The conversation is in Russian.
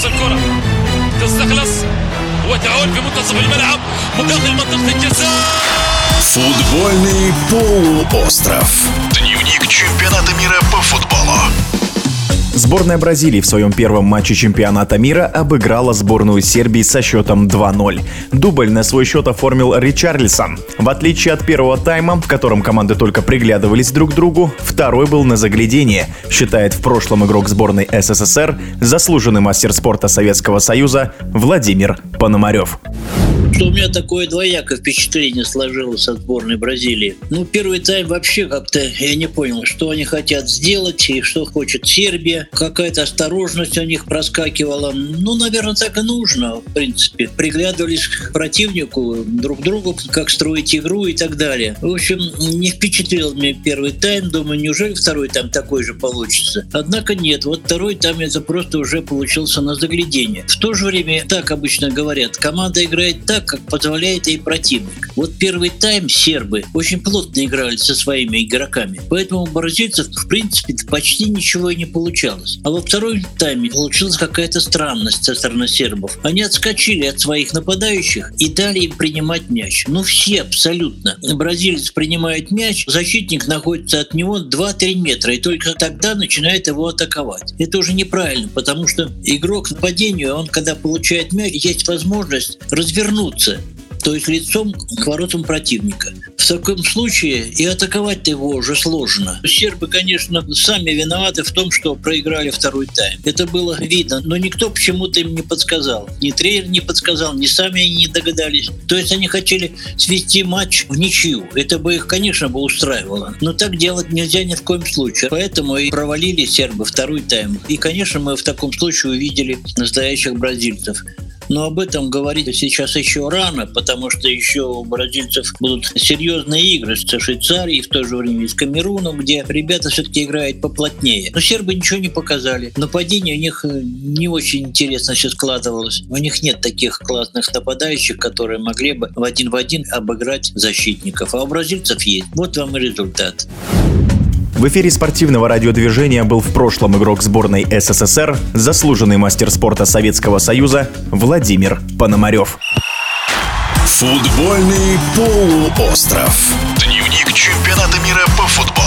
تخلص الكرة تستخلص وتعود في منتصف الملعب مقابل منطقة الجزاء Футбольный полуостров. Сборная Бразилии в своем первом матче чемпионата мира обыграла сборную Сербии со счетом 2-0. Дубль на свой счет оформил Ричарлисон. В отличие от первого тайма, в котором команды только приглядывались друг к другу, второй был на заглядение, считает в прошлом игрок сборной СССР, заслуженный мастер спорта Советского Союза Владимир Пономарев что у меня такое двоякое впечатление сложилось от сборной Бразилии. Ну, первый тайм вообще как-то я не понял, что они хотят сделать и что хочет Сербия. Какая-то осторожность у них проскакивала. Ну, наверное, так и нужно, в принципе. Приглядывались к противнику, друг другу, как строить игру и так далее. В общем, не впечатлил меня первый тайм. Думаю, неужели второй там такой же получится? Однако нет. Вот второй тайм это просто уже получился на заглядение. В то же время, так обычно говорят, команда играет так, как позволяет ей противник. Вот первый тайм сербы очень плотно играли со своими игроками, поэтому у бразильцев в принципе почти ничего и не получалось. А во втором тайме получилась какая-то странность со стороны сербов. Они отскочили от своих нападающих и дали им принимать мяч. Ну все абсолютно. Бразилец принимает мяч, защитник находится от него 2-3 метра, и только тогда начинает его атаковать. Это уже неправильно, потому что игрок нападению, он когда получает мяч, есть возможность развернуться вернуться, то есть лицом к воротам противника. В таком случае и атаковать его уже сложно. Сербы, конечно, сами виноваты в том, что проиграли второй тайм. Это было видно, но никто почему-то им не подсказал. Ни тренер не подсказал, ни сами они не догадались. То есть они хотели свести матч в ничью. Это бы их, конечно, бы устраивало. Но так делать нельзя ни в коем случае. Поэтому и провалили сербы второй тайм. И, конечно, мы в таком случае увидели настоящих бразильцев. Но об этом говорить сейчас еще рано, потому что еще у бразильцев будут серьезные игры с Швейцарией, в то же время и с Камеруном, где ребята все-таки играют поплотнее. Но сербы ничего не показали. Нападение у них э, не очень интересно сейчас складывалось. У них нет таких классных нападающих, которые могли бы в один в один обыграть защитников. А у бразильцев есть. Вот вам и результат. В эфире спортивного радиодвижения был в прошлом игрок сборной СССР, заслуженный мастер спорта Советского Союза Владимир Пономарев. Футбольный полуостров. Дневник чемпионата мира по футболу